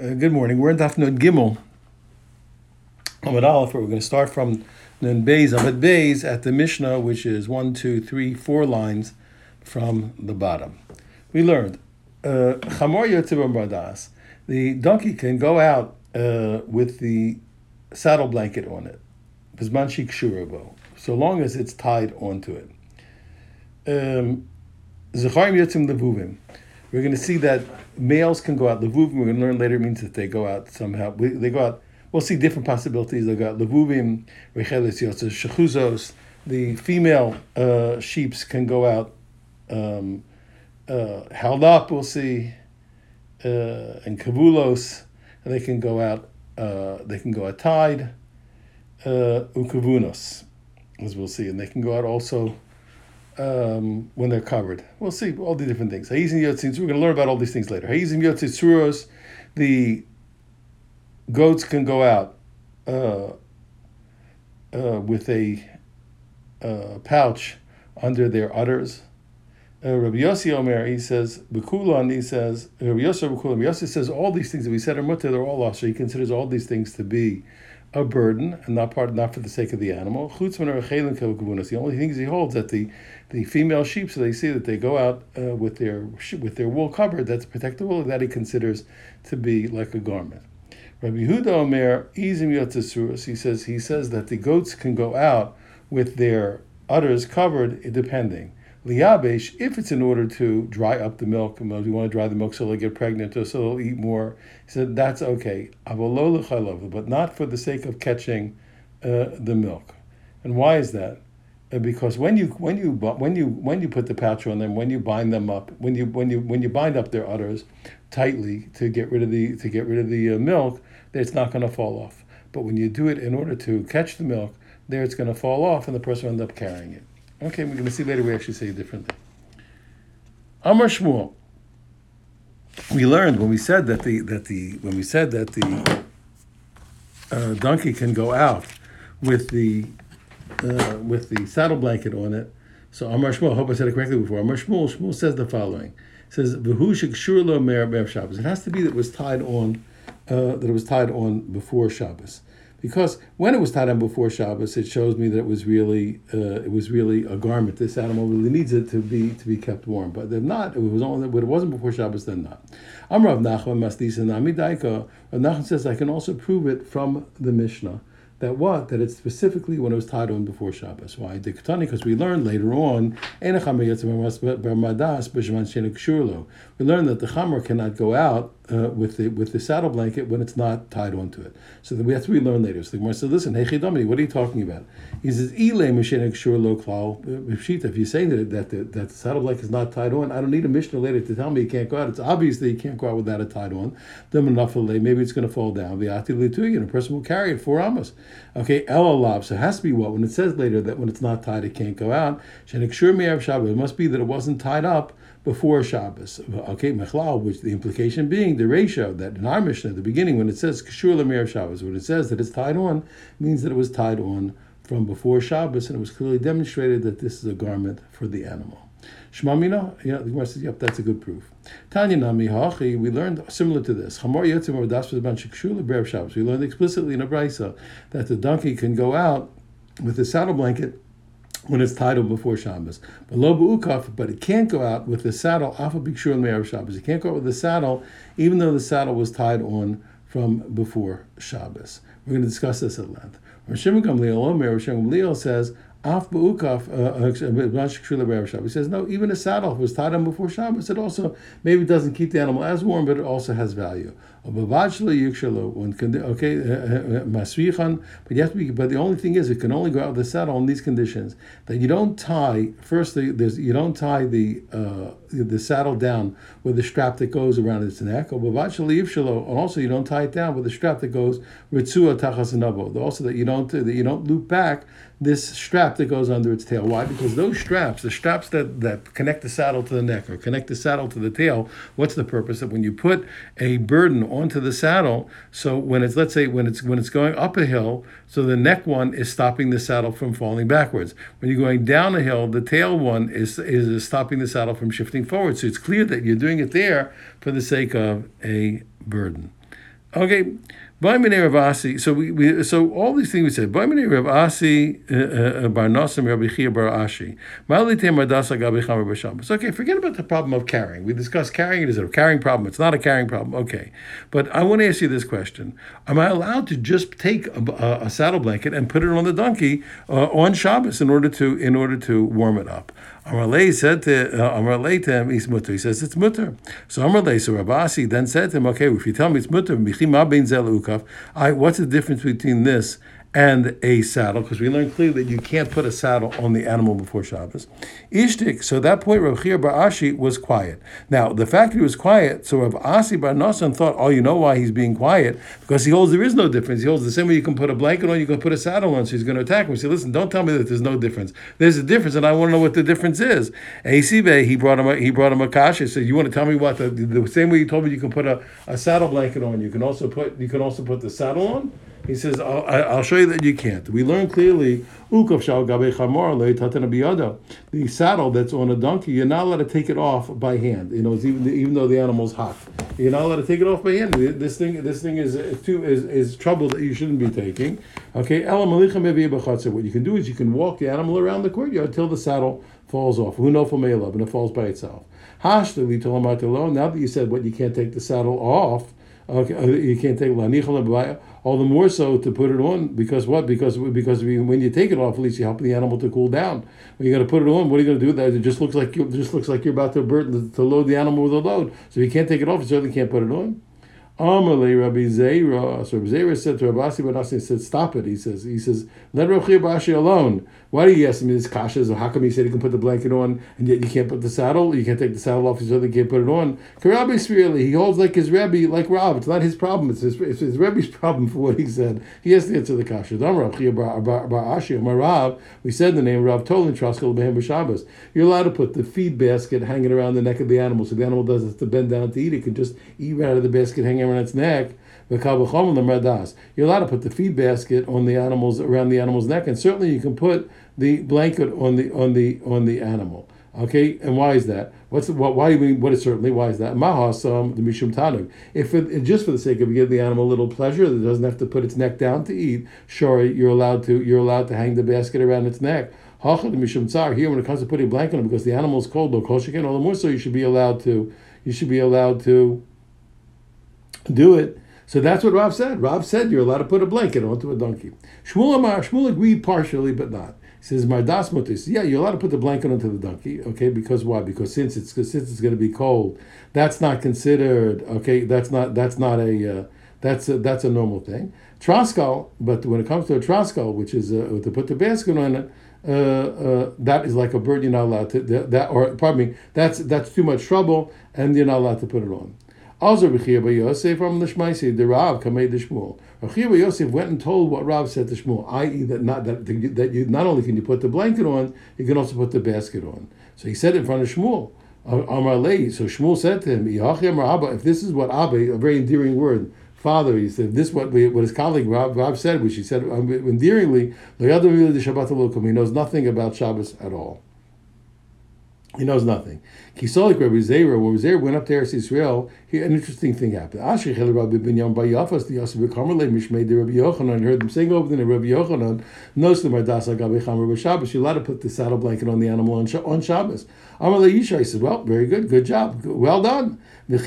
Uh, good morning. We're in Daf Nun Gimel. Amid Aleph, we're going to start from Nun Beis Amid Beis at the Mishnah, which is one, two, three, four lines from the bottom. We learned uh, Chamor Yotzib The donkey can go out uh, with the saddle blanket on it, Bizman Shurabo, so long as it's tied onto it. Um. We're going to see that males can go out levuvim. We're going to learn later means that they go out somehow. We, they go out. We'll see different possibilities. They go out levuvim, rechelis yotzes shechuzos. The female uh, sheep's can go out um, uh, held up. We'll see, uh, and kavulos. And they can go out. Uh, they can go out tied. Uh, ukavunos, as we'll see, and they can go out also um, when they're covered. We'll see all the different things. Hayizim Yotzin, we're going to learn about all these things later. Hayizim Yotzin the goats can go out uh, uh, with a uh, pouch under their udders. Uh, Rabbi Yossi Omer, he says, Bekulan, he says, Rabbi Yossi Bekulan, Rabbi Yossi says all these things that we said are mutter, they're all lost. So he considers all these things to be a burden and not part not for the sake of the animal. The only things he holds that the the female sheep, so they see that they go out uh, with their with their wool covered, that's protectable, that he considers to be like a garment. Rabbi Yehuda Omer Izim Yotzasuras, he says he says that the goats can go out with their udders covered, depending. Liabesh, if it's in order to dry up the milk, you want to dry the milk so they'll get pregnant or so they'll eat more, he said that's okay. But not for the sake of catching uh, the milk. And why is that? Uh, because when you when you when you when you put the pouch on them, when you bind them up, when you when you when you bind up their udders tightly to get rid of the to get rid of the uh, milk, it's not going to fall off. But when you do it in order to catch the milk, there it's going to fall off, and the person will end up carrying it. Okay, we're going to see later. We actually say it differently. Amar Shmuel. We learned when we said that the that the when we said that the uh, donkey can go out with the uh, with the saddle blanket on it. So Amar Shmuel, I hope I said it correctly before. Amar Shmuel, Shmuel says the following. It says. It has to be that it was tied on, uh, that it was tied on before Shabbos because when it was tied on before Shabbos, it shows me that it was really uh, it was really a garment. This animal really needs it to be to be kept warm. But if not, it was only but it wasn't before Shabbos, then not. Amrav Nachman Masdisa Nami Daika. Nachman says I can also prove it from the Mishnah that what? That it's specifically when it was tied on before Shabbos. Why? Diktani, because we learned later on, we learned that the chamer cannot go out uh, with the with the saddle blanket when it's not tied onto it. So then we have to relearn later. So the Gemara said, "Listen, hey Chidamini, what are you talking about?" He says, "Ile mishenik shur lo klal If you're saying that that the, that the saddle blanket is not tied on, I don't need a mishnah later to tell me you can't go out. It's obvious that you can't go out without it tied on. Maybe it's going to fall down. The and a person will carry it four amos. Okay, elalav. So it has to be what when it says later that when it's not tied, it can't go out. Shenik shur Shabbos. It must be that it wasn't tied up before Shabbos. Okay, mechlal, which the implication being the ratio that in our Mishnah at the beginning when it says kashur lemir Shabbos, when it says that it's tied on, means that it was tied on from before Shabbos, and it was clearly demonstrated that this is a garment for the animal. Shmamina, yeah, the Gemara says, yep, that's a good proof. Tanya Nami Hachi, we learned similar to this. Chamor Yetzim or Das Shabbos. We learned explicitly in a brisa that the donkey can go out with a saddle blanket when it's titled before Shabbos. But lo ukaf, but it can't go out with the saddle afa bikshur me'er Shabbos. It can't go out with the saddle, even though the saddle was tied on from before Shabbos. We're going to discuss this at length. Rishim Gamliel Omer, Rishim Gamliel says Af ba'ukaf uh, uh, He says no, even a saddle was tied on before Shabbos. It also maybe doesn't keep the animal as warm, but it also has value. Okay, uh, uh, uh, masrichan, but you have to be. But the only thing is, it can only go out with the saddle in these conditions. That you don't tie first. There's you don't tie the uh, the saddle down with the strap that goes around its neck. And also, you don't tie it down with the strap that goes ritzua tachas Also, that you don't that you don't loop back this strap that goes under its tail. Why? Because those straps, the straps that, that connect the saddle to the neck or connect the saddle to the tail, what's the purpose? That when you put a burden onto the saddle, so when it's let's say when it's when it's going up a hill, so the neck one is stopping the saddle from falling backwards. When you're going down a hill, the tail one is is stopping the saddle from shifting forward. So it's clear that you're doing it there for the sake of a burden. Okay, Baimene Rav Asi. So we, we so all these things we said. Baimene Rav Asi uh, uh, Bar Nasim Rabbi Chia Bar Ashi. Okay, forget about the problem of carrying. We discussed carrying. It is a carrying problem. It's not a carrying problem. Okay, but I want to ask you this question: Am I allowed to just take a, a, a saddle blanket and put it on the donkey uh, on Shabbos in order to in order to warm it up? Amarlei said to uh, Amarlei to him, he's mutter. He says it's mutter. So Amarlei, so Rabasi then said to him, okay, if you tell me it's mutter, I what's the difference between this and a saddle, because we learned clearly that you can't put a saddle on the animal before Shabbos. Ishtik, so at that point Rav Chia Bar Ashi was quiet. Now, the fact that he was quiet, so Rav Asi Bar thought, oh, you know why he's being quiet? Because he holds there is no difference. He holds the same way you can put a blanket on, you can put a saddle on, so he's going to attack him. He said, listen, don't tell me that there's no difference. There's a difference, and I want to know what the difference is. Asibe, he brought him a, he brought him a kasha. Said, you want to tell me what? The, the same way you told me you can put a, a saddle blanket on, you can also put you can also put the saddle on? He says, I'll, I'll, show you that you can't. We learn clearly, the saddle that's on a donkey, you're not allowed to take it off by hand. You know, even even though the animal's hot, you're not allowed to take it off by hand. This thing, this thing is uh, too is, is trouble that you shouldn't be taking. Okay, what you can do is you can walk the animal around the courtyard until the saddle falls off. Who know from and it falls by itself. Now that you said what you can't take the saddle off, okay, uh, you can't take all the more so to put it on because what? Because because when you take it off, at least you help the animal to cool down. When you're going to put it on, what are you going to do? With that it just looks like you just looks like you're about to burden to load the animal with a load. So you can't take it off. You certainly can't put it on. Amalei Rabbi Zeira. So Rabbi Zeira said to Rabbi Asi he said, "Stop it." He says, "He says, let Rabbi Bashi alone. Why do you ask me this kasha? So how come he said he can put the blanket on and yet you can't put the saddle? You can't take the saddle off. You certainly can't put it on." Rabbi really, he holds like his Rabbi, like Rav. It's not his problem. It's his, it's his Rabbi's problem for what he said. He has to answer the kasha. We said the name Rav Tolin Traskel Shabbos. You're allowed to put the feed basket hanging around the neck of the animal, so the animal doesn't have to bend down to eat. It can just eat right out of the basket hanging around its neck. You're allowed to put the feed basket on the animals around the animal's neck, and certainly you can put the blanket on the on the on the animal. Okay, and why is that? What's what? Why do mean? What is certainly? Why is that? Mahasam the mishum tanug. If it, just for the sake of giving the animal a little pleasure, that doesn't have to put its neck down to eat. Sure, you're allowed to. You're allowed to hang the basket around its neck. Hachad mishum tsar. Here, when it comes to putting a blanket on, because the animal is cold, no kol all the more so you should be allowed to. You should be allowed to do it so that's what Rav said. Rav said you're allowed to put a blanket onto a donkey. Shmuel Amar, Shmuel agreed partially, but not. He says Mardas Mutis. Yeah, you're allowed to put the blanket onto the donkey. Okay, because why? Because since it's since it's going to be cold, that's not considered. Okay, that's not that's not a uh, that's a, that's a normal thing. Troskal, but when it comes to a troskal, which is uh, to put the basket on it, uh, uh, that is like a bird. You're not allowed to that, that, or pardon me. That's that's too much trouble, and you're not allowed to put it on. Also, Rechia by Yosef from Lishmaisi, the Rav kamei the Shmuel. Rechia by Yosef went and told what Rav said to Shmuel, i.e., that not that that you not only can you put the blanket on, you can also put the basket on. So he said in front of Shmuel. Amar Lei. So Shmuel said to him, Abba, If this is what Abba, a very endearing word, father, he said, this what we, what his colleague Rav, Rav said, which he said um, endearingly, he knows nothing about Shabbos at all. He knows nothing. Kisolik Rabbi Zera, when Zera went up to Eretz Israel, an interesting thing happened. Ashri Chel Rabbi Ben Yam Bayafas, the Mishmei the Rabbi Yochanan, heard them saying oh, over the Rabbi Yochanan, knows the Mardas Agabe Chamer Shabbos. You're allowed to put the saddle blanket on the animal on, on Shabbos. Amalei Yisha, he said, well, very good, good job, well done. And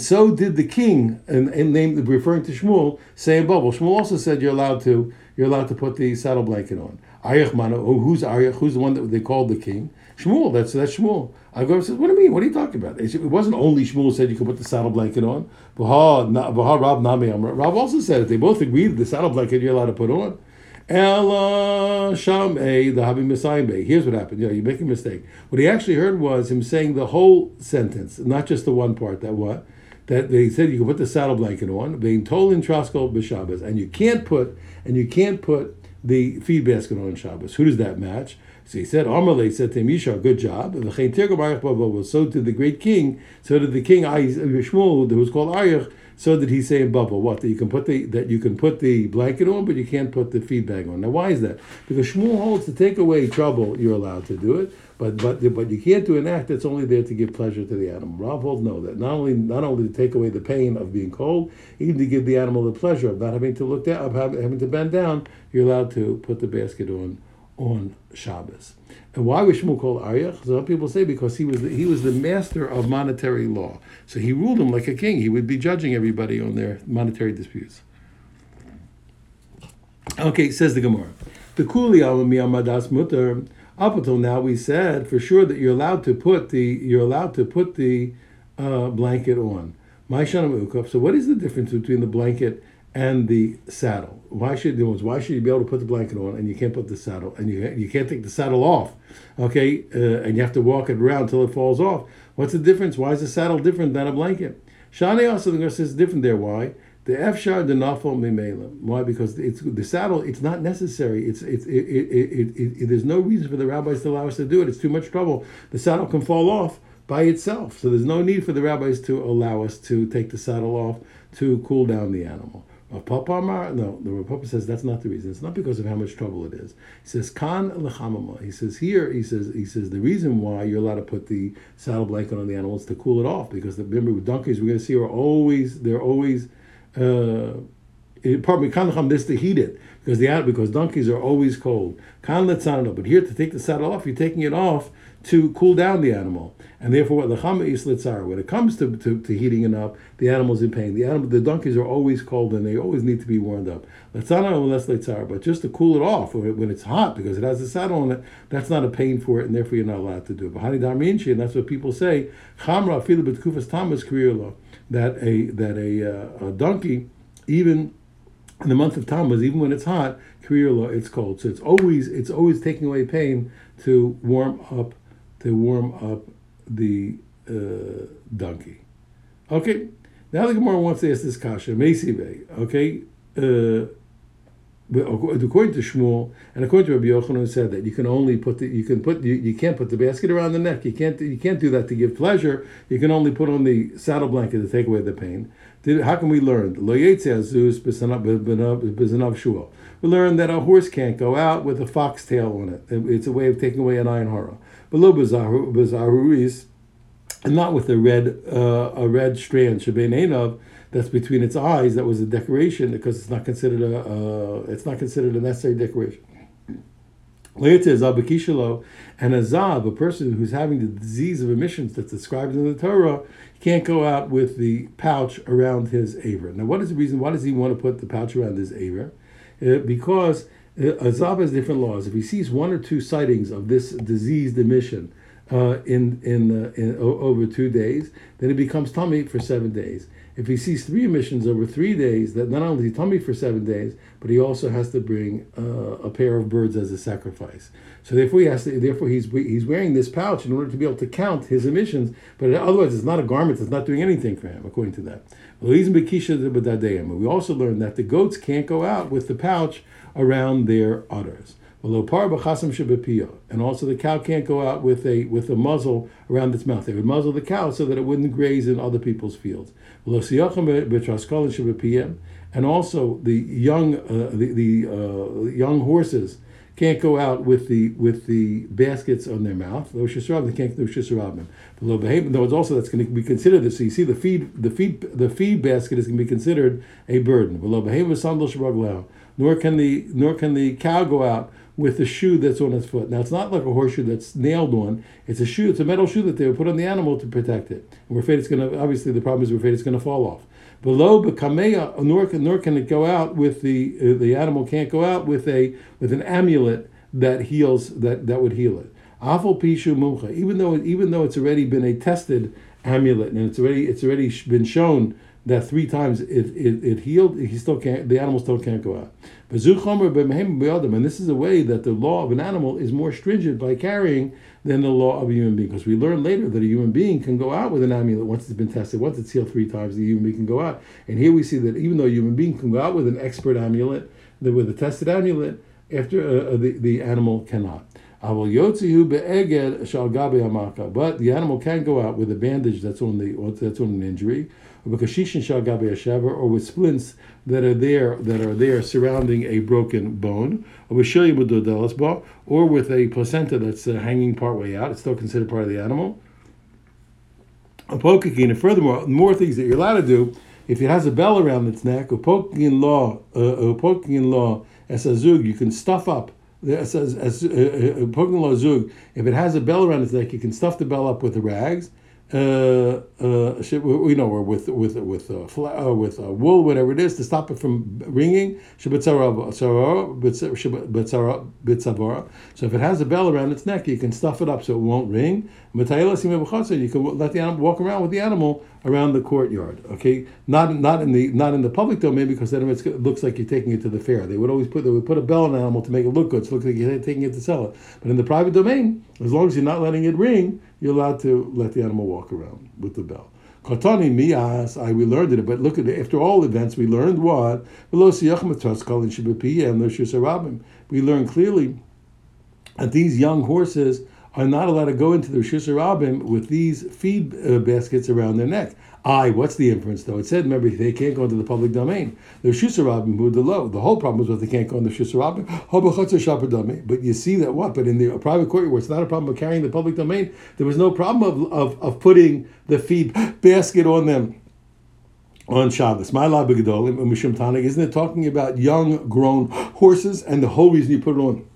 so did the king, and, and named referring to Shmuel, say in Bavel. Shmuel also said you're allowed to you're allowed to put the saddle blanket on. Aryach Mana, who's Aryach? Who's the one that they called the king? Shmuel. That's that's Shmuel. Agav says, "What do you mean? What are you talking about?" It wasn't only Shmuel said you could put the saddle blanket on. Baha Rab Nami Rab also said it. They both agreed the saddle blanket you're allowed to put on. Ella Sham A the Habi Messiah. Here's what happened. Yeah, you make a mistake. What he actually heard was him saying the whole sentence, not just the one part. That what that they said you can put the saddle blanket on, being told in Traskol b'Shabbos, and you can't put and you can't put the feed basket on Shabbos. Who does that match? So he said, Amalei said to Misha, good job. So did the great king, so did the king uh, Shmuel, who was called Aryach, so did he say in Bavel what that you can put the that you can put the blanket on, but you can't put the feed bag on. Now, why is that? Because Shmuel holds to take away trouble, you're allowed to do it, but but but you can't do an act that's only there to give pleasure to the animal. Rav holds no that not only not only to take away the pain of being cold, even to give the animal the pleasure of not having to look down, of having to bend down, you're allowed to put the basket on on Shabbos. And why was Shmuel called Aryach? Some people say because he was the, he was the master of monetary law. So he ruled them like a king. He would be judging everybody on their monetary disputes. Okay, says the Gemara. The kuli amadas mutter. Up until now, we said for sure that you're allowed to put the you're allowed to put the uh, blanket on. My So what is the difference between the blanket and the saddle. Why should the ones? why should you be able to put the blanket on and you can't put the saddle and you you can't take the saddle off, okay? Uh, and you have to walk it around until it falls off. What's the difference? Why is the saddle different than a blanket? Shani also says it's different there. Why? The efshar the nafal mimela. Why? Because it's the saddle. It's not necessary. It's it's it, it, it, there's no reason for the rabbis to allow us to do it. It's too much trouble. The saddle can fall off by itself. So there's no need for the rabbis to allow us to take the saddle off to cool down the animal. Papa no, the Papa says that's not the reason. It's not because of how much trouble it is. He says kan lechamama. He says here. He says he says the reason why you're allowed to put the saddle blanket on the animal is to cool it off because the, remember with donkeys we're going to see are always they're always. Uh, it, pardon me, kan this to heat it because the because donkeys are always cold. Kan letzanah, but here to take the saddle off, you're taking it off to cool down the animal. And therefore, what lechama is litzar. When it comes to, to, to, heating it up, the animal's in pain. The animal, the donkeys are always cold and they always need to be warmed up. Letzana less litzar, but just to cool it off when it's hot because it has a saddle on it, that's not a pain for it, and therefore you're not allowed to do it. But and that's what people say. Chamra fila betkufas Tammuz that a that a, uh, a donkey even in the month of Tammuz, even when it's hot, Kriya it's cold. So it's always it's always taking away pain to warm up to warm up the uh, donkey. Okay, now the Gemara wants to ask this kasha, Mesive, okay? Uh, according to Shmuel and according to Rabbi Yochanan, said that you can only put the you can put you, you can't put the basket around the neck. You can't you can't do that to give pleasure. You can only put on the saddle blanket to take away the pain. Did, how can we learn? We learned that a horse can't go out with a foxtail on it. It's a way of taking away an iron horror. Below bazaruris, and not with a red uh, a red strand shabein that's between its eyes. That was a decoration because it's not considered a uh, it's not considered a necessary decoration. Later, Zabakishalo, and a Zab, a person who's having the disease of emissions that's described in the Torah, can't go out with the pouch around his aver. Now, what is the reason? Why does he want to put the pouch around his aver? Uh, because uh, Azab has different laws. If he sees one or two sightings of this diseased emission uh, in in, uh, in over two days, then it becomes tummy for seven days. If he sees three emissions over three days, that not only is he tummy for seven days, but he also has to bring uh, a pair of birds as a sacrifice. So therefore, he has to. Therefore, he's he's wearing this pouch in order to be able to count his emissions. But otherwise, it's not a garment. It's not doing anything for him, according to that. We also learned that the goats can't go out with the pouch around their udders. And also the cow can't go out with a with a muzzle around its mouth. They would muzzle the cow so that it wouldn't graze in other people's fields. And also the young uh, the, the uh, young horses can't go out with the with the baskets on their mouth. They can't do shisarabim. Though it's also that's going to be considered this. So you see the feed the feed the feed basket is going to be considered a burden nor can the nor can the cow go out with the shoe that's on its foot. Now it's not like a horseshoe that's nailed on. It's a shoe. It's a metal shoe that they would put on the animal to protect it. And we're afraid it's going to. Obviously, the problem is we're afraid it's going to fall off. Below bekameya, nor nor can it go out with the uh, the animal can't go out with a with an amulet that heals that that would heal it. Afal pishu mumcha. Even though even though it's already been a tested amulet and it's already it's already been shown that three times it, it, it healed, he still can't, the animal still can't go out. And this is a way that the law of an animal is more stringent by carrying than the law of a human being. Because we learn later that a human being can go out with an amulet once it's been tested. Once it's healed three times, the human being can go out. And here we see that even though a human being can go out with an expert amulet, with a tested amulet, after uh, uh, the, the animal cannot. But the animal can go out with a bandage that's on the that's on an injury, or with splints that are there that are there surrounding a broken bone, or with or with a placenta that's uh, hanging part way out. It's still considered part of the animal. A pokakin, and furthermore, more things that you're allowed to do if it has a bell around its neck, or poking in law, uh, poking in law as a zug, you can stuff up. As, as, as uh, uh, law zug, if it has a bell around its neck, you can stuff the bell up with the rags, uh, uh, you know, or with with with uh, uh, with uh, wool, whatever it is, to stop it from ringing. So if it has a bell around its neck, you can stuff it up so it won't ring. You can let the animal walk around with the animal around the courtyard. Okay, not not in the not in the public domain because then it looks like you're taking it to the fair. They would always put they would put a bell on an animal to make it look good. So it looks like you're taking it to sell it. But in the private domain, as long as you're not letting it ring you're allowed to let the animal walk around with the bell. Katani mias, I we learned it, but look at it. After all events, we learned what we learned clearly that these young horses are not allowed to go into the Rishus Rabim with these feed uh, baskets around their neck. I, what's the inference though? It said, remember, they can't go into the public domain. The Shusarabim moved the low. The whole problem is that they can't go into the Shusarabim. But you see that what? But in the private courtyard where it's not a problem of carrying the public domain, there was no problem of, of, of putting the feed basket on them on Shabbos. My Labagadol, Mishim Tanik, isn't it talking about young grown horses and the whole reason you put it on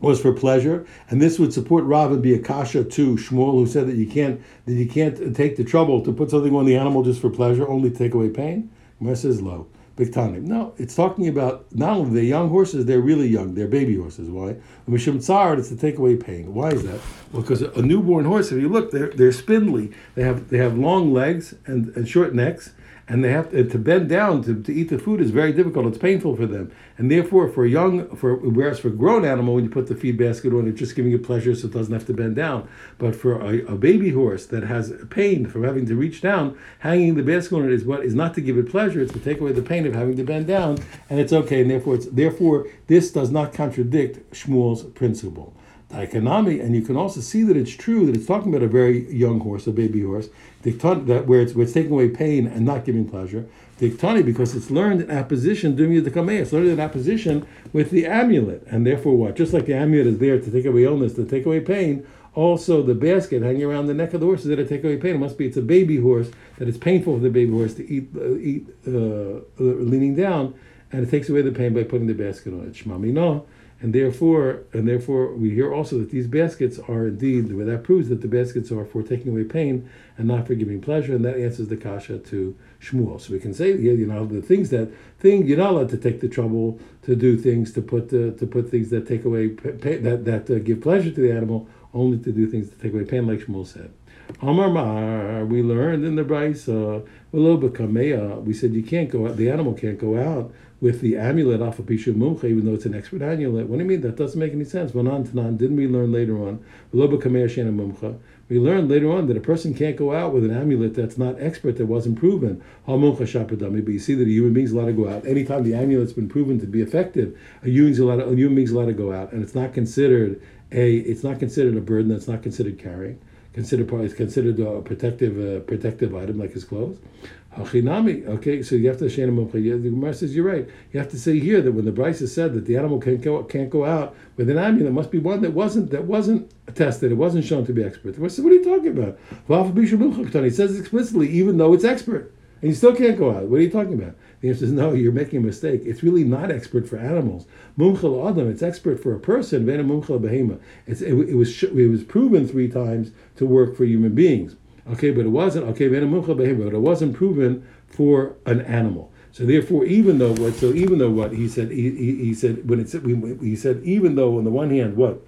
was for pleasure, and this would support Rav and be a kasha to Shmuel, who said that you can't that you can't take the trouble to put something on the animal just for pleasure, only to take away pain. Gemara says low. Big time. No, it's talking about not only the young horses, they're really young, they're baby horses. Why? Mishum tsar, it's to take away pain. Why is that? Well, because a newborn horse, if you look, they're, they're spindly. They have they have long legs and, and short necks, and they have to, to bend down to, to eat the food is very difficult. It's painful for them, and therefore, for a young, for whereas for a grown animal, when you put the feed basket on, it's just giving it pleasure, so it doesn't have to bend down. But for a, a baby horse that has pain from having to reach down, hanging the basket on it is what is not to give it pleasure; it's to take away the pain of having to bend down, and it's okay. And therefore, it's therefore this does not contradict Shmuel's principle. Taikanami, and you can also see that it's true that it's talking about a very young horse, a baby horse, that where it's, where it's taking away pain and not giving pleasure. Diktani, because it's learned in apposition, the kameh, it's learned in apposition with the amulet, and therefore what? Just like the amulet is there to take away illness, to take away pain, also the basket hanging around the neck of the horse is there to take away pain. It must be it's a baby horse that it's painful for the baby horse to eat, uh, eat uh, leaning down, and it takes away the pain by putting the basket on it. Shmami no and therefore, and therefore, we hear also that these baskets are indeed where that proves that the baskets are for taking away pain and not for giving pleasure, and that answers the kasha to Shmuel. So we can say, yeah, you know, the things that thing you're not allowed to take the trouble to do things to put uh, to put things that take away that that uh, give pleasure to the animal, only to do things to take away pain, like Shmuel said. Amar Mar, we learned in the Brisa, we said you can't go out, the animal can't go out with the amulet off of Pishu Mumcha, even though it's an expert amulet. What do you mean? That doesn't make any sense. Vanan Tanan, didn't we learn later on? We learned later on that a person can't go out with an amulet that's not expert, that wasn't proven. But you see that a human being's allowed to go out. Anytime the amulet's been proven to be effective, a human, allowed to, a human being's allowed to go out. And it's not considered a it's not considered a burden, That's not considered carrying. Considered it's considered a protective uh, protective item like his clothes. Hachinami. Okay, so you have to Shana Mumcha. The Gemara says you're right. You have to say here that when the Brisa said that the animal can't go can't go out with an amulet, must be one that wasn't that wasn't tested. It wasn't shown to be expert. The says, what are you talking about? He says explicitly, even though it's expert, and you still can't go out. What are you talking about? The answer is no. You're making a mistake. It's really not expert for animals. Mumchal adam. It's expert for a person. Vena mumchal behema. It's it, it was it was proven three times to work for human beings. Okay, but it wasn't okay. Vena Mumchel Behema, But it wasn't proven for an animal. So therefore, even though what, so even though what he said, he, he, he said when it said he said even though on the one hand what.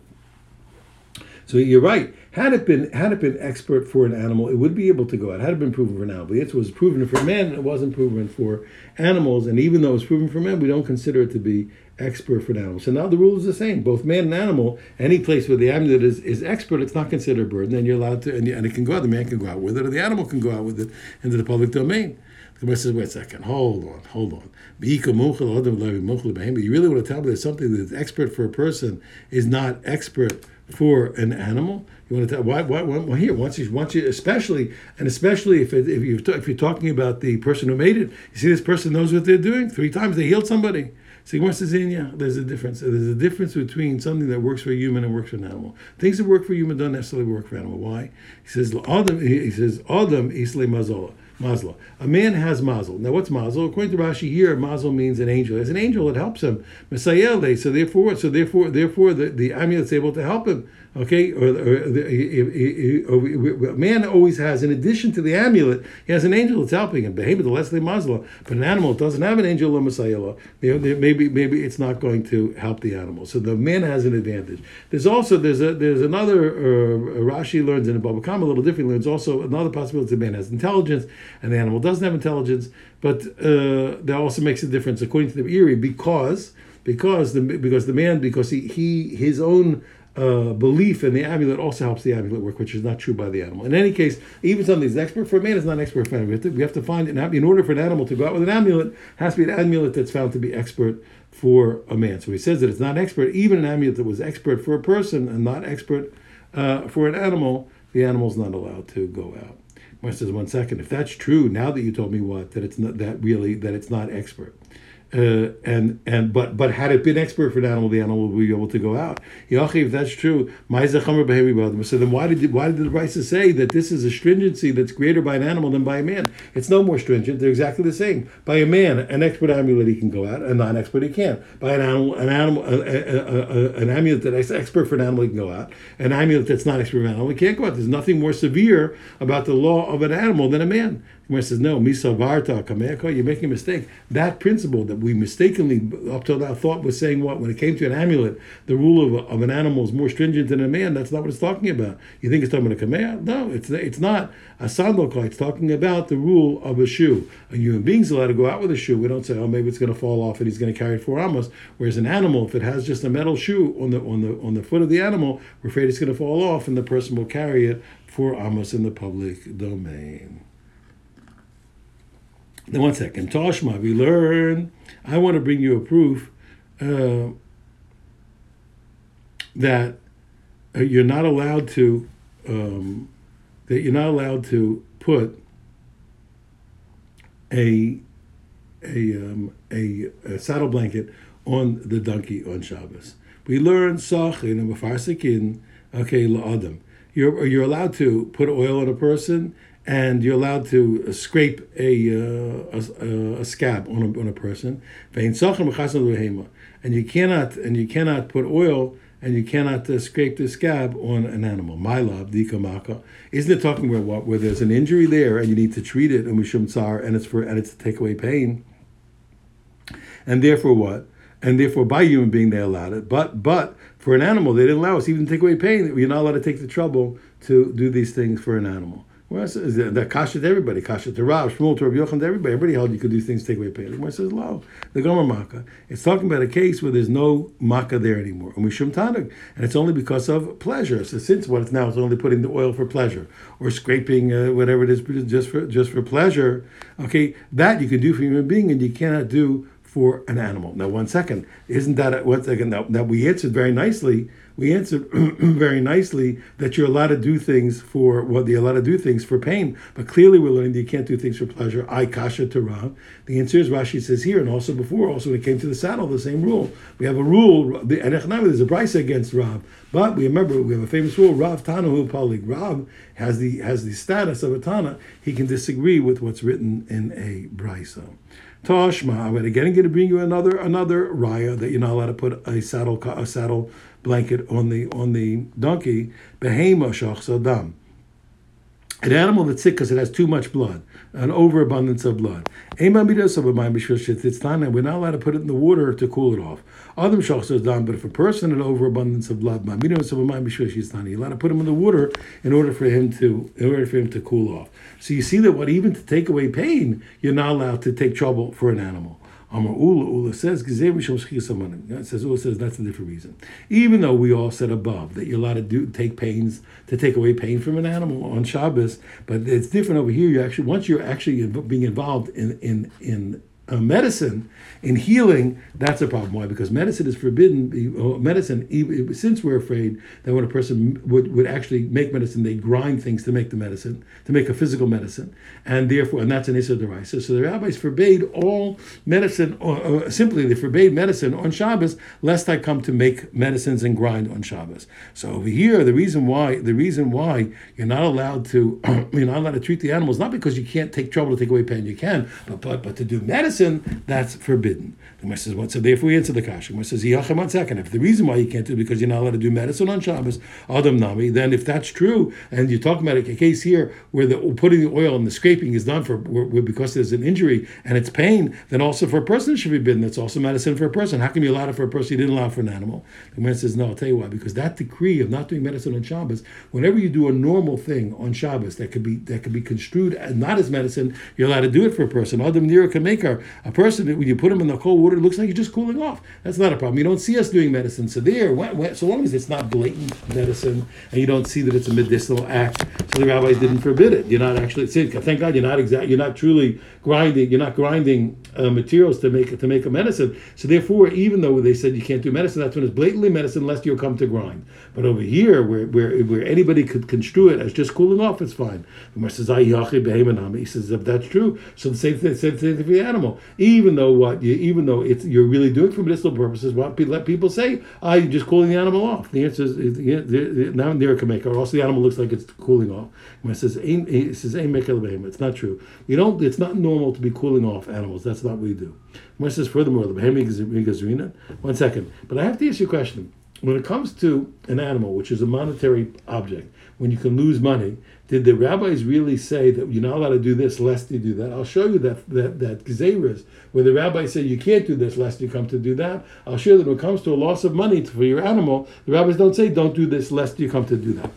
So you're right. Had it been had it been expert for an animal, it would be able to go out. Had it been proven for an animal, answer was proven for man, it wasn't proven for animals. And even though it's proven for man, we don't consider it to be expert for an animal. So now the rule is the same. Both man and animal, any place where the amulet is, is expert, it's not considered a burden. Then you're allowed to, and, and it can go out. The man can go out with it, or the animal can go out with it into the public domain. The Gemara says, wait a second, hold on, hold on. You really want to tell me that something that's expert for a person is not expert for an animal? You want to tell why? Why? Well, here, once you, once you, especially, and especially if it, if you if you're talking about the person who made it, you see this person knows what they're doing. Three times they healed somebody. So Gemara says, yeah, there's a difference. There's a difference between something that works for a human and works for an animal. Things that work for a human don't necessarily work for an animal. Why? He says, Adam. He says, Adam isle mazola. Mazla. A man has mazel. Now, what's mazel? According to Rashi here, mazel means an angel. As an angel, it helps him. Messiah, so therefore, so therefore, therefore, the, the amulet's able to help him. Okay, or, or, or, man always has, in addition to the amulet, he has an angel that's helping him. Behemoth, the less mazla. But an animal doesn't have an angel or messiah. Maybe, maybe it's not going to help the animal. So the man has an advantage. There's also there's a there's another uh, Rashi learns in Baba Kama a little differently. Learns also another possibility: the man has intelligence and the animal doesn't have intelligence. But uh, that also makes a difference according to the Erie because because the because the man because he he his own uh, belief in the amulet also helps the amulet work, which is not true by the animal. In any case, even something that's expert for a man is not an expert for an animal. We have to, we have to find an in order for an animal to go out with an amulet, has to be an amulet that's found to be expert for a man. So he says that it's not expert, even an amulet that was expert for a person and not expert uh, for an animal, the animal's not allowed to go out. Mar says, one second. If that's true, now that you told me what that it's not that really that it's not expert, uh, and and but but had it been expert for an animal, the animal would be able to go out. If that's true, so then why did why did the Brisa say that this is a stringency that's greater by an animal than by a man? It's no more stringent; they're exactly the same. By a man, an expert amulet he can go out, a non-expert he can't. By an animal, an animal, a, a, a, an amulet that's expert for an animal he can go out. An amulet that's not expert for an animal he can't go out. There's nothing more severe about the law of an animal than a man. Gemara says, no, misavarta kameka, you're making a mistake. That principle that we mistakenly, up till now, thought was saying what? When it came to an amulet, the rule of, of an animal is more stringent than a man. That's not what it's talking about. You think it's talking about a kamea? No, it's it's not a sandal It's talking about the rule of a shoe. A human being's allowed to go out with a shoe. We don't say, oh, maybe it's going to fall off and he's going to carry it four amos. Whereas an animal, if it has just a metal shoe on the on the on the foot of the animal, we're afraid it's going to fall off and the person will carry it four amos in the public domain. Now, one second. Toshma, we learn. I want to bring you a proof uh, that uh, you're not allowed to um, that you're not allowed to put a a, um, a, a saddle blanket on the donkey on Shabbos. We learn sach in a mafarsikin, okay, la'adam. You're you're allowed to put oil on a person and you're allowed to scrape a, uh, a, a, scab on a, on a person. And you cannot and you cannot put oil and you cannot uh, scrape the scab on an animal. My love, dikamaka. Isn't it talking about what? Where there's an injury there and you need to treat it, and mishum tsar, and it's for and it's to take away pain. And therefore what? And therefore by human being they allowed it. But but for an animal they didn't allow us even to take away pain. You're not allowed to take the trouble to do these things for an animal. Where says that kasha to everybody, kasha to Rav, Shmuel to Rabbi Yochanan to everybody. Everybody held you could do things take away pain. Where says lo, the Gomer Makkah. It's talking about a case where there's no Makkah there anymore, and we shum tanug, and it's only because of pleasure. So since what it's now is only putting the oil for pleasure or scraping uh, whatever it is just for just for pleasure. Okay, that you can do for a human being, and you cannot do for an animal. Now, one second, isn't that one second that, that we answered very nicely we answered very nicely that you're allowed to do things for what well, you're allowed to do things for pain, but clearly we're learning that you can't do things for pleasure. I kasha to Rav. The answer is Rashi says here, and also before, also when it came to the saddle, the same rule. We have a rule. The there's a price against Rav, but we remember we have a famous rule. Rav Tanahu Palik. Rav has the has the status of a Tana. He can disagree with what's written in a brisa. Toshma, I'm again going to bring you another another raya that you're not allowed to put a saddle a saddle blanket on the on the donkey. Behema shach sadam. An animal that's sick because it has too much blood, an overabundance of blood. We're not allowed to put it in the water to cool it off. Adam dam, but if a person had overabundance of blood, you're allowed to put him in the water in order for him to in order for him to cool off. So you see that what even to take away pain, you're not allowed to take trouble for an animal. Amar Ula, Ula says, It says, Ula says that's a different reason. Even though we all said above that you're allowed to do take pains to take away pain from an animal on Shabbos, but it's different over here. You actually once you're actually being involved in in in uh, medicine in healing, that's a problem. Why? Because medicine is forbidden. Uh, medicine, since we're afraid that when a person would, would actually make medicine, they grind things to make the medicine, to make a physical medicine, and therefore, and that's an Issa Deraisa. So the rabbis forbade all medicine, or, or, simply they forbade medicine on Shabbos, lest I come to make medicines and grind on Shabbos. So over here, the reason why, the reason why you're not allowed to, you're not allowed to treat the animals, not because you can't take trouble to take away pain, you can, but but but to do medicine, that's forbidden. The Gemara says, what? So therefore we answer the kasha. The Gemara says, Yachem second. If the reason why you can't do it because you're not allowed to do medicine on Shabbos, Adam Nami, then if that's true, and you're talking about a case here where the putting the oil and the scraping is done for because there's an injury and it's pain, then also for a person it should be bidden. That's also medicine for a person. How can you allow it for a person you didn't allow for an animal? The Gemara says, no, I'll tell you why. Because that decree of not doing medicine on Shabbos, whenever you do a normal thing on Shabbos that could be that could be construed not as medicine, you're allowed to do it for a person. Adam Nira can a person when you put him in the cold water, it looks like you're just cooling off. That's not a problem. You don't see us doing medicine. So there, so long as it's not blatant medicine and you don't see that it's a medicinal act, so the rabbis didn't forbid it. You're not actually thank God you're not exact. You're not truly grinding. You're not grinding uh, materials to make to make a medicine. So therefore, even though they said you can't do medicine, that's when it's blatantly medicine, unless you come to grind. But over here, where where, where anybody could construe it as just cooling off, it's fine. The says, He says, if that's true, so the same thing, same thing for the animal. Even though what, you, even though it's you're really doing it for medicinal purposes, what people, let people say, ah, you're just cooling the animal off. The answer is, is now there can make, or also the animal looks like it's cooling off. When It says, it says, it's not true. You don't. It's not normal to be cooling off animals. That's not what we do. When It says furthermore, the one second, but I have to ask you a question. When it comes to an animal, which is a monetary object, when you can lose money, did the rabbis really say that you're not allowed to do this lest you do that? I'll show you that that that gzeras where the rabbis say you can't do this lest you come to do that. I'll show you that when it comes to a loss of money for your animal, the rabbis don't say don't do this lest you come to do that.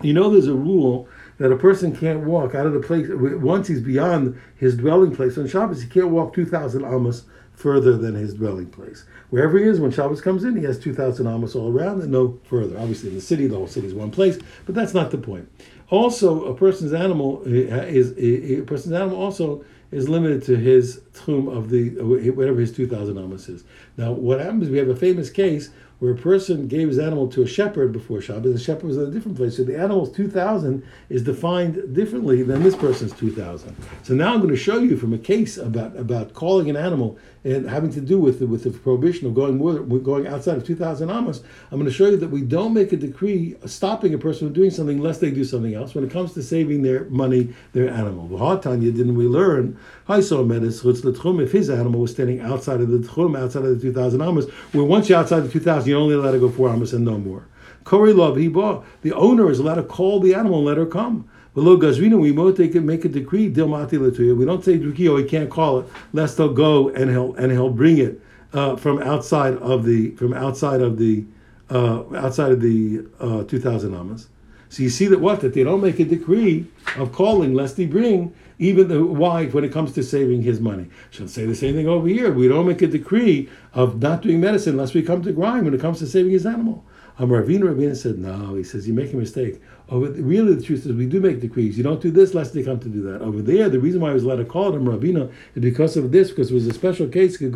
You know, there's a rule that a person can't walk out of the place once he's beyond his dwelling place on Shabbos. He can't walk two thousand amos further than his dwelling place. Wherever he is, when Shabbos comes in, he has 2,000 amos all around and no further. Obviously, in the city, the whole city is one place, but that's not the point. Also, a person's animal eh, eh, is eh, a person's animal also is limited to his tchum of the whatever his 2,000 amos is. Now, what happens? We have a famous case where a person gave his animal to a shepherd before Shabbos. The shepherd was in a different place, so the animal's two thousand is defined differently than this person's two thousand. So now I'm going to show you from a case about about calling an animal and having to do with the, with the prohibition of going more, going outside of two thousand amos. I'm going to show you that we don't make a decree stopping a person from doing something unless they do something else. When it comes to saving their money, their animal, Tanya, didn't we learn? Saw a menace lum, if his animal was standing outside of the tchum, outside of the two thousand amos, where once you're outside the two thousand you're only allowed to go four amos and no more. Kori love he bought. The owner is allowed to call the animal and let her come. Below Gazrina, we won't take make a decree, Dilmati Latuya. We don't say oh, he can't call it, lest he'll go and he'll and he'll bring it uh, from outside of the from outside of the uh, outside of the uh, two thousand amas. So you see that what that they don't make a decree of calling lest he bring even the wife when it comes to saving his money. She'll say the same thing over here. We don't make a decree of not doing medicine unless we come to grind when it comes to saving his animal. Um, Ravina Ravina said, no, he says, you make a mistake. Over, really, the truth is, we do make decrees. You don't do this lest they come to do that. Over there, the reason why I was allowed to call him Ravina is because of this, because it was a special case. The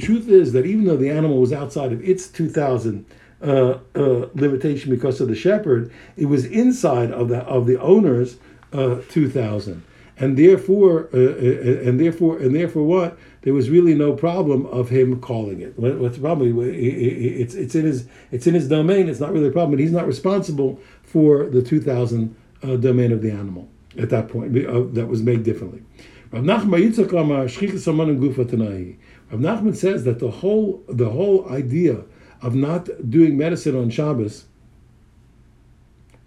truth is that even though the animal was outside of its 2,000 uh, uh, limitation because of the shepherd, it was inside of the of the owner's uh, two thousand, and therefore, uh, uh, and therefore, and therefore, what there was really no problem of him calling it. What's the problem? It's it's in his it's in his domain. It's not really a problem, he's not responsible for the two thousand uh, domain of the animal at that point that was made differently. Rav Nachman says that the whole the whole idea of not doing medicine on Shabbos,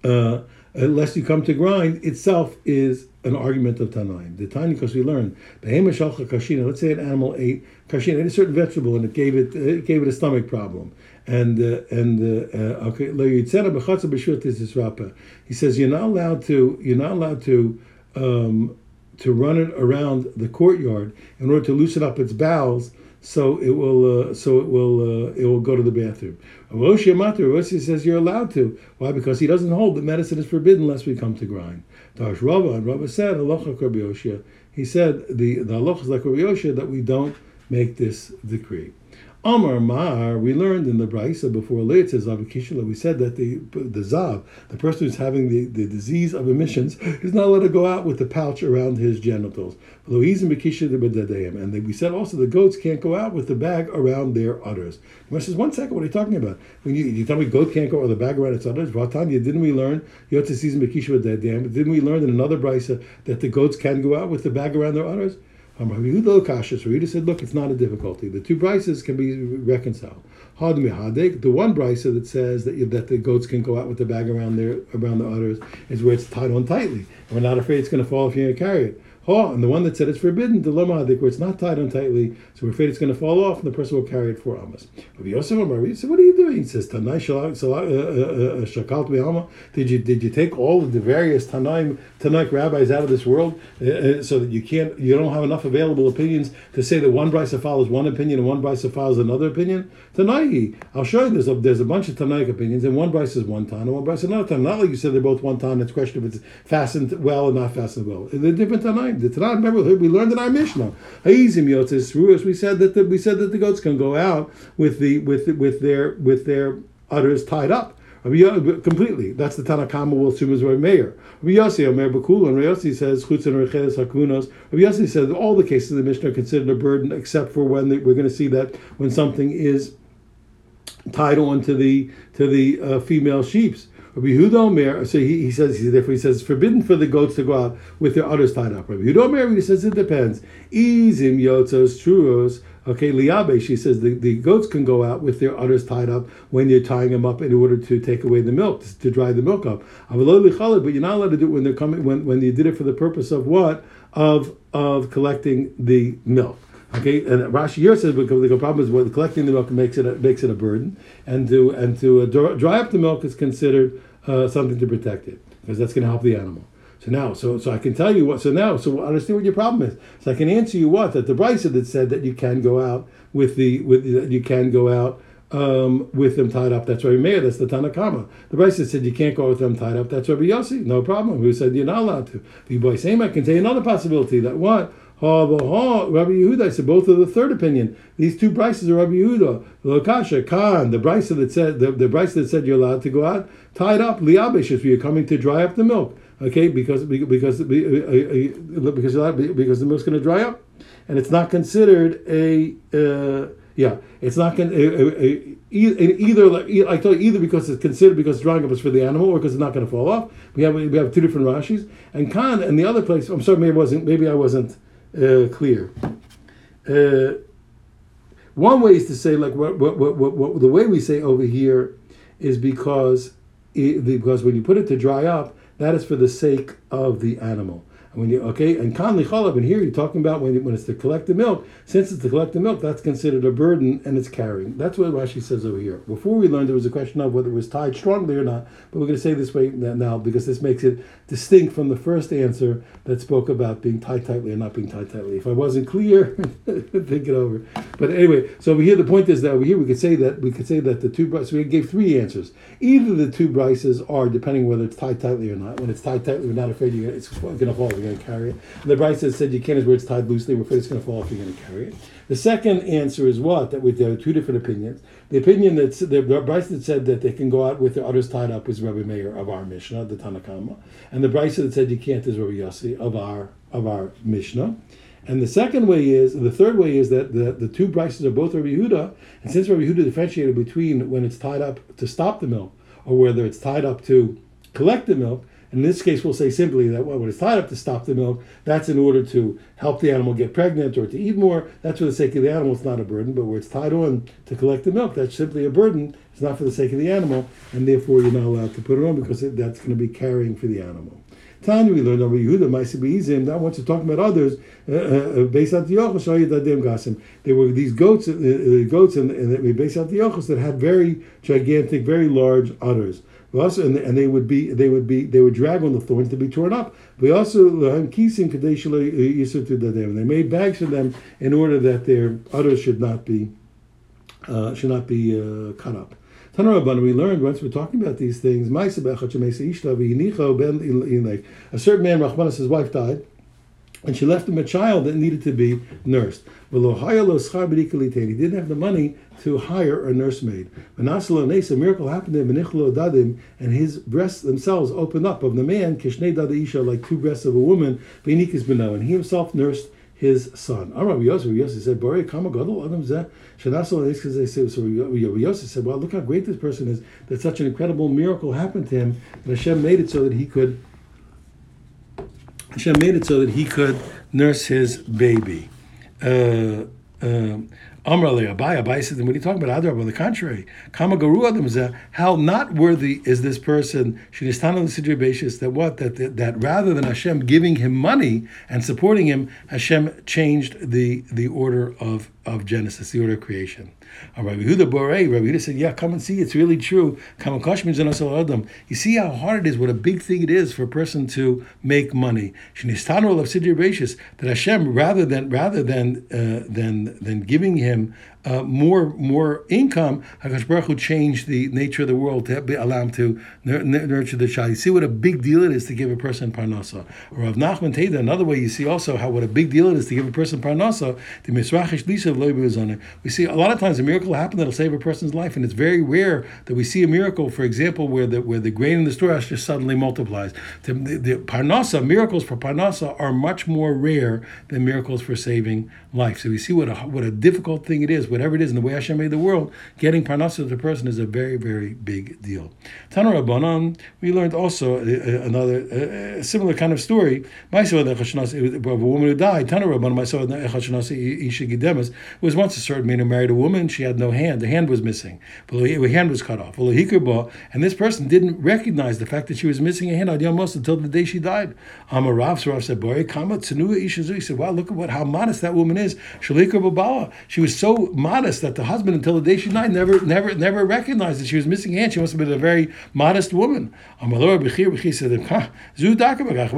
uh, unless you come to grind, itself is an argument of Tanaim. The Tanya, because we learned, let's say an animal ate kashina, ate a certain vegetable, and it gave it it gave it a stomach problem. And uh, and uh, okay, he says you're not allowed to you're not allowed to um, to run it around the courtyard in order to loosen up its bowels so it will uh, so it will uh, it will go to the bathroom. Roshi Amater, Roshi says you're allowed to. Why? Because he doesn't hold that medicine is forbidden unless we come to grind. Darsh Rava and Rava said halacha. He said the the halacha is like that we don't make this decree. Amar Mar, we learned in the Braisa before Leitzes Avakishla, we said that the the Zav, the person who's having the, the disease of emissions, is not allowed to go out with the pouch around his genitals. And we said also the goats can't go out with the bag around their udders. The says, one second, what are you talking about? When you, you tell me goat can't go with the bag around its udders, Vatanya, didn't we learn Didn't we learn in another Braisa that the goats can go out with the bag around their udders? Yehuda said, look, it's not a difficulty. The two brises can be reconciled. The one brisa that says that, that the goats can go out with the bag around their around the udders is where it's tied on tightly, and we're not afraid it's going to fall if you need to carry it. And the one that said it's forbidden, the lamadik, where it's not tied on tightly, so we're afraid it's going to fall off, and the person will carry it for amas. Yosef Amari said, "What are you doing?" He says, "Tanai uh, uh, uh, shakalt Did you did you take all of the various Tanaim Tanakh rabbis out of this world, uh, so that you can't you don't have enough available opinions to say that one brisa follows one opinion and one brisa follows another opinion? Tanai, I'll show you. There's a there's a bunch of Tanaic opinions, and one brisa is one tan, and one brisa is another tan. Not like you said they're both one tan. It's a question if it's fastened well or not fastened well. They're different Tanai time. The Tanakh, remember, we learned in our Mishnah. Ha'izim yotzes ruas. We said that the, we said that the goats can go out with the with with their with their udders tied up. Completely. That's the Tanakama we'll assume is Rabbi Meir. Rabbi Yossi, Omer Bakul, and Rabbi says, Chutzin Rechedes Hakunos. Rabbi Yossi says all the cases of the Mishnah are considered a burden except for when the, we're going to see that when something is tied on to the to the uh, female sheep's. Rabbi Yehuda Omer, so he, he says, he, therefore he says, it's forbidden for the goats to go out with their udders tied up. Rabbi Yehuda Omer, he says, it depends. Izim yotzos truos, okay, liabe, she says, the, the goats can go out with their udders tied up when you're tying them up in order to take away the milk, to, to dry the milk up. But you're not allowed to do it when they're coming, when, when you did it for the purpose of what? Of, of collecting the milk. Okay, and Rashi here says because the problem is what collecting the milk makes it a, makes it a burden, and to and to uh, dry up the milk is considered uh, something to protect it because that's going to help the animal. So now, so so I can tell you what. So now, so I understand what your problem is. So I can answer you what that the brisa that said that you can go out with the with the, you can go out um, with them tied up. That's Rabbi Meir. That's the Tanakama. The brisa said you can't go out with them tied up. That's Rabbi Yossi. No problem. Who said you're not allowed to? The boy same. I can tell you another possibility that what Ha Rabbi Yehuda. Said both of the third opinion. These two brises are Rabbi Yehuda. Lokasha Khan, the brisa that said the, the brisa that said you're allowed to go out tied up liabish if you're coming to dry up the milk. Okay, because because uh, uh, uh, because because the milk's going to dry up, and it's not considered a. Uh, yeah, it's not going either. I told you, either because it's considered because drying up is for the animal, or because it's not going to fall off. We have we have two different Rashis, and Khan and the other place. I'm sorry, maybe I wasn't maybe I wasn't uh, clear. Uh, one way is to say, like, what, what, what, what, what the way we say over here is because, it, because when you put it to dry up, that is for the sake of the animal. When you okay, and kanli chalab, and here you're talking about when, when it's to collect the milk. Since it's to collect the milk, that's considered a burden and it's carrying. That's what Rashi says over here. Before we learned, there was a question of whether it was tied strongly or not. But we're going to say this way now because this makes it distinct from the first answer that spoke about being tied tightly or not being tied tightly. If I wasn't clear, think it over. But anyway, so over here the point is that over here we could say that we could say that the two so we gave three answers. Either the two brises are depending whether it's tied tightly or not. When it's tied tightly, we're not afraid you it's going to fall we're going to carry it. And the Brisa said you can't is where it's tied loosely, we're afraid it's going to fall if you're going to carry it. The second answer is what? That we, there are two different opinions. The opinion that the, Brisa that said that they can go out with their udders tied up was Rabbi Meir of our Mishnah, the Tanakama. And the Brisa that said you can't is Rabbi Yossi of our, of our Mishnah. And the second way is, the third way is that the, the two brises are both Rabbi Yehuda, and since Rabbi Yehuda differentiated between when it's tied up to stop the milk or whether it's tied up to collect the milk, in this case, we'll say simply that when it's tied up to stop the milk, that's in order to help the animal get pregnant or to eat more. That's for the sake of the animal. It's not a burden. But where it's tied on to collect the milk, that's simply a burden. It's not for the sake of the animal, and therefore you're not allowed to put it on because that's going to be carrying for the animal. Tanya, we learned over Yehuda, Maisibizim. Now, once you're talking about others, uh, uh, based on Gasim, there were these goats, uh, uh goats, and, based on Yochos that had very gigantic, very large udders. Also, and, and they would be they would be they would drag on the thorns to be torn up. We also and they made bags for them in order that their udders should not be uh, should not be uh, cut up. Tanarabban, we learned once we're talking about these things. A certain man, Rachmanis, his wife died, and she left him a child that needed to be nursed. He didn't have the money to hire a nursemaid. A miracle happened to him, and his breasts themselves opened up of the man, like two breasts of a woman, and he himself nursed his son. Rabbi Yosef said, Adam Zeh so. Yosef said, Well, look how great this person is. That such an incredible miracle happened to him, and Hashem made it so that he could. Hashem made it so that he could nurse his baby. Uh, uh, Amrali Abai, Abai what are you talking about? Adrab, on the contrary. How not worthy is this person, Shinistana the that what? That, that that rather than Hashem giving him money and supporting him, Hashem changed the the order of of Genesis, the order of creation. Uh, Rabbi Yehuda Borei, Rabbi Yehuda said, "Yeah, come and see. It's really true. You see how hard it is. What a big thing it is for a person to make money. That Hashem, rather than rather than uh, than than giving him uh, more more income, Hakadosh Baruch Hu changed the nature of the world to be, allow him to nurture the child. You see what a big deal it is to give a person parnasa. Or Rav Nachman Teda, another way you see also how what a big deal it is to give a person parnasa. The misrachish lisa We see a lot of times a miracle happen that'll save a person's life, and it's very rare that we see a miracle, for example, where the where the grain in the storehouse just suddenly multiplies. The, the, the parnasa miracles for parnasa are much more rare than miracles for saving life. So we see what a what a difficult thing it is whatever it is, in the way Hashem made the world, getting parnasa to the person is a very, very big deal. Tana Rabbanan, we learned also uh, uh, another a similar kind of story. Of a woman who died. Tana Rabbanan, was once a certain man who married a woman. She had no hand. The hand was missing. Her hand was cut off. And this person didn't recognize the fact that she was missing a hand until the day she died. Amarav said, He said, Wow, look at what how modest that woman is. She was so modest that the husband, until the day she died, never, never, never recognized that she was missing a hand. She must have been a very modest woman. What do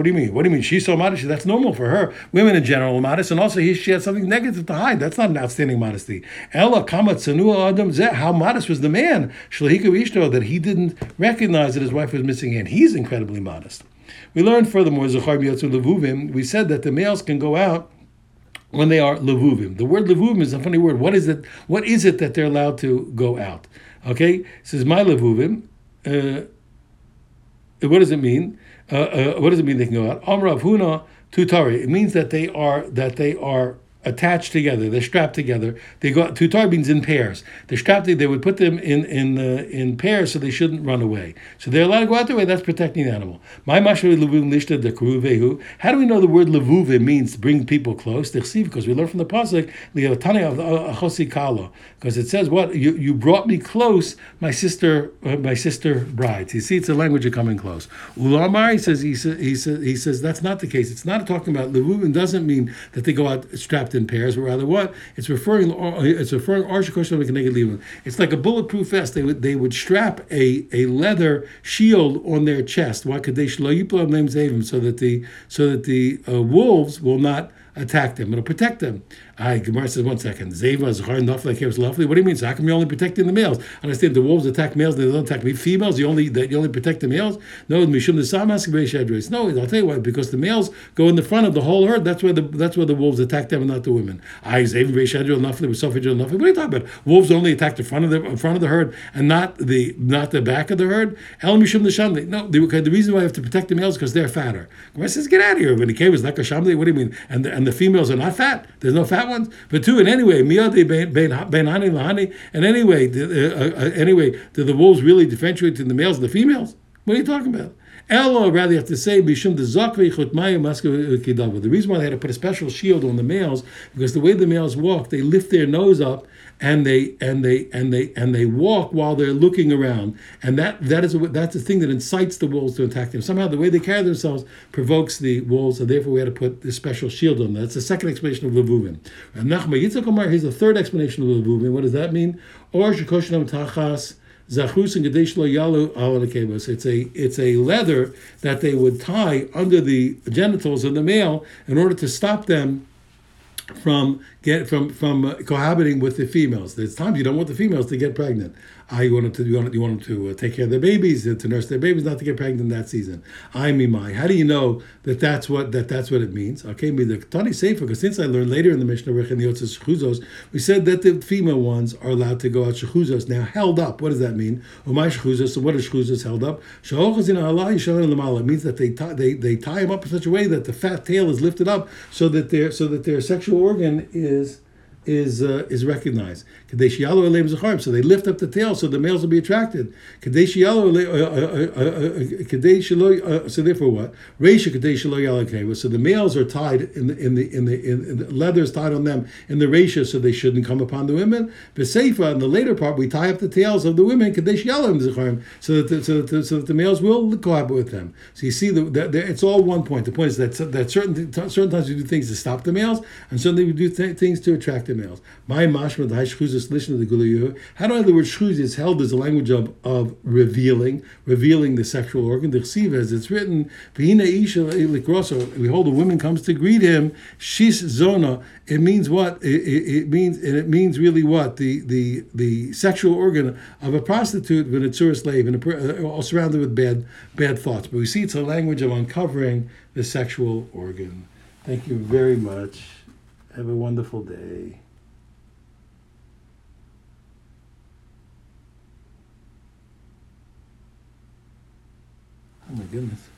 you mean? What do you mean? She's so modest. That's normal for her. Women in general are modest, and also she had something negative to hide. That's not an outstanding modesty. Ella adam How modest was the man? That he didn't recognize that his wife was missing a hand. He's incredibly modest. We learned furthermore, we said that the males can go out when they are levuvim. The word levuvim is a funny word. What is it? What is it that they're allowed to go out? Okay, it says my levuvim. Uh, what does it mean? Uh, uh, what does it mean they can go out? Amrav huna tutari. It means that they are that they are attached together. They're strapped together. They go two tarbines in pairs. They're strapped. They would put them in in uh, in pairs so they shouldn't run away. So they're allowed to go out their way. That's protecting the animal. My. How do we know the word levuve means bring people close? Because we learn from the pasuk liatani of achosi kala. Because it says what you, you brought me close, my sister uh, my sister brides. You see, it's a language of coming close. Ulamar he says he says he says he says that's not the case. It's not talking about levuvim. Doesn't mean that they go out strapped in pairs, but rather what? It's referring it's referring It's like a bulletproof vest. They would they would strap a, a leather shield on their chest. Why could they so that the so that the uh, wolves will not attack them. It'll protect them. I Gemara says one second. Zeva Zachar Nafla Keres Lovely. What do you mean? So how come you're only protecting the males? I understand the wolves attack males, they don't attack me. Females, you only that you only protect the males? No, Mishum the Samas No, I'll tell you why, because the males go in the front of the whole herd. That's where the that's where the wolves attack them and not the women. I Zeva Beishadro Nafli with Nafli. What are you talking about? Wolves only attack the front of the front of the herd and not the not the back of the herd. El Mishum the Shamli. No, the, the reason why I have to protect the males because they're fatter. Gemara says, get out of here. When he came, was like a Shamli. What do you mean? And the, and the females are not fat. There's no fat ones. But two, and anyway, miyadi ben hani lahani. And anyway, uh, uh, anyway, do the wolves really differentiate between the males and the females? What are you talking about? Ella, rather, you have to say, Bishum the Zakvi The reason why they had to put a special shield on the males, because the way the males walk, they lift their nose up and they and they and they and they walk while they're looking around, and that that is a, that's the thing that incites the wolves to attack them. Somehow, the way they carry themselves provokes the wolves, and therefore we had to put this special shield on. That's the second explanation of levuvim. And Nachma Yitzchak Omar, here's the third explanation of levuvim. What does that mean? Or shekoshnam tachas zachrus and lo yalu al nekevos. It's a it's a leather that they would tie under the genitals of the male in order to stop them from get from from uh, cohabiting with the females. There's times you don't want the females to get pregnant. I you want them to you want, you want them to uh, take care of their babies, uh, to nurse their babies, not to get pregnant in that season. I my how do you know that that's what that that's what it means? Okay, me the Tani Sefer because since I learned later in the Mishnah Rech and the Yotzes Shechuzos, we said that the female ones are allowed to go out Shechuzos. Now held up, what does that mean? Umay Shechuzos. So what is Shechuzos held up? Shahochas in. It means that they tie, they they tie them up in such a way that the fat tail is lifted up so that their so that their sexual organ is is uh, is recognized. So they lift up the tail so the males will be attracted. Uh, uh, uh, so therefore, what? So the males are tied in the in the in the, in the leather is tied on them in the ratio, so they shouldn't come upon the women. Beseifa in the later part, we tie up the tails of the women so that the, so that the, so that the males will cohabit with them. So you see, the, the, the, it's all one point. The point is that that certain certain times we do things to stop the males, and certainly we do th- things to attract the males. My mashma the shchuzis listen to the guluyu. How do I the word shchuz is held as a language of, of revealing, revealing the sexual organ. The chsiv as it's written, v'hina isha likroso. Behold, a woman comes to greet him. Shis zona. It means what? It, it, it, means and it means really what the the the sexual organ of a prostitute when it's a slave and uh, surrounded with bad bad thoughts. But we see it's a language of uncovering the sexual organ. Thank you very much. Have a wonderful day. Oh my goodness.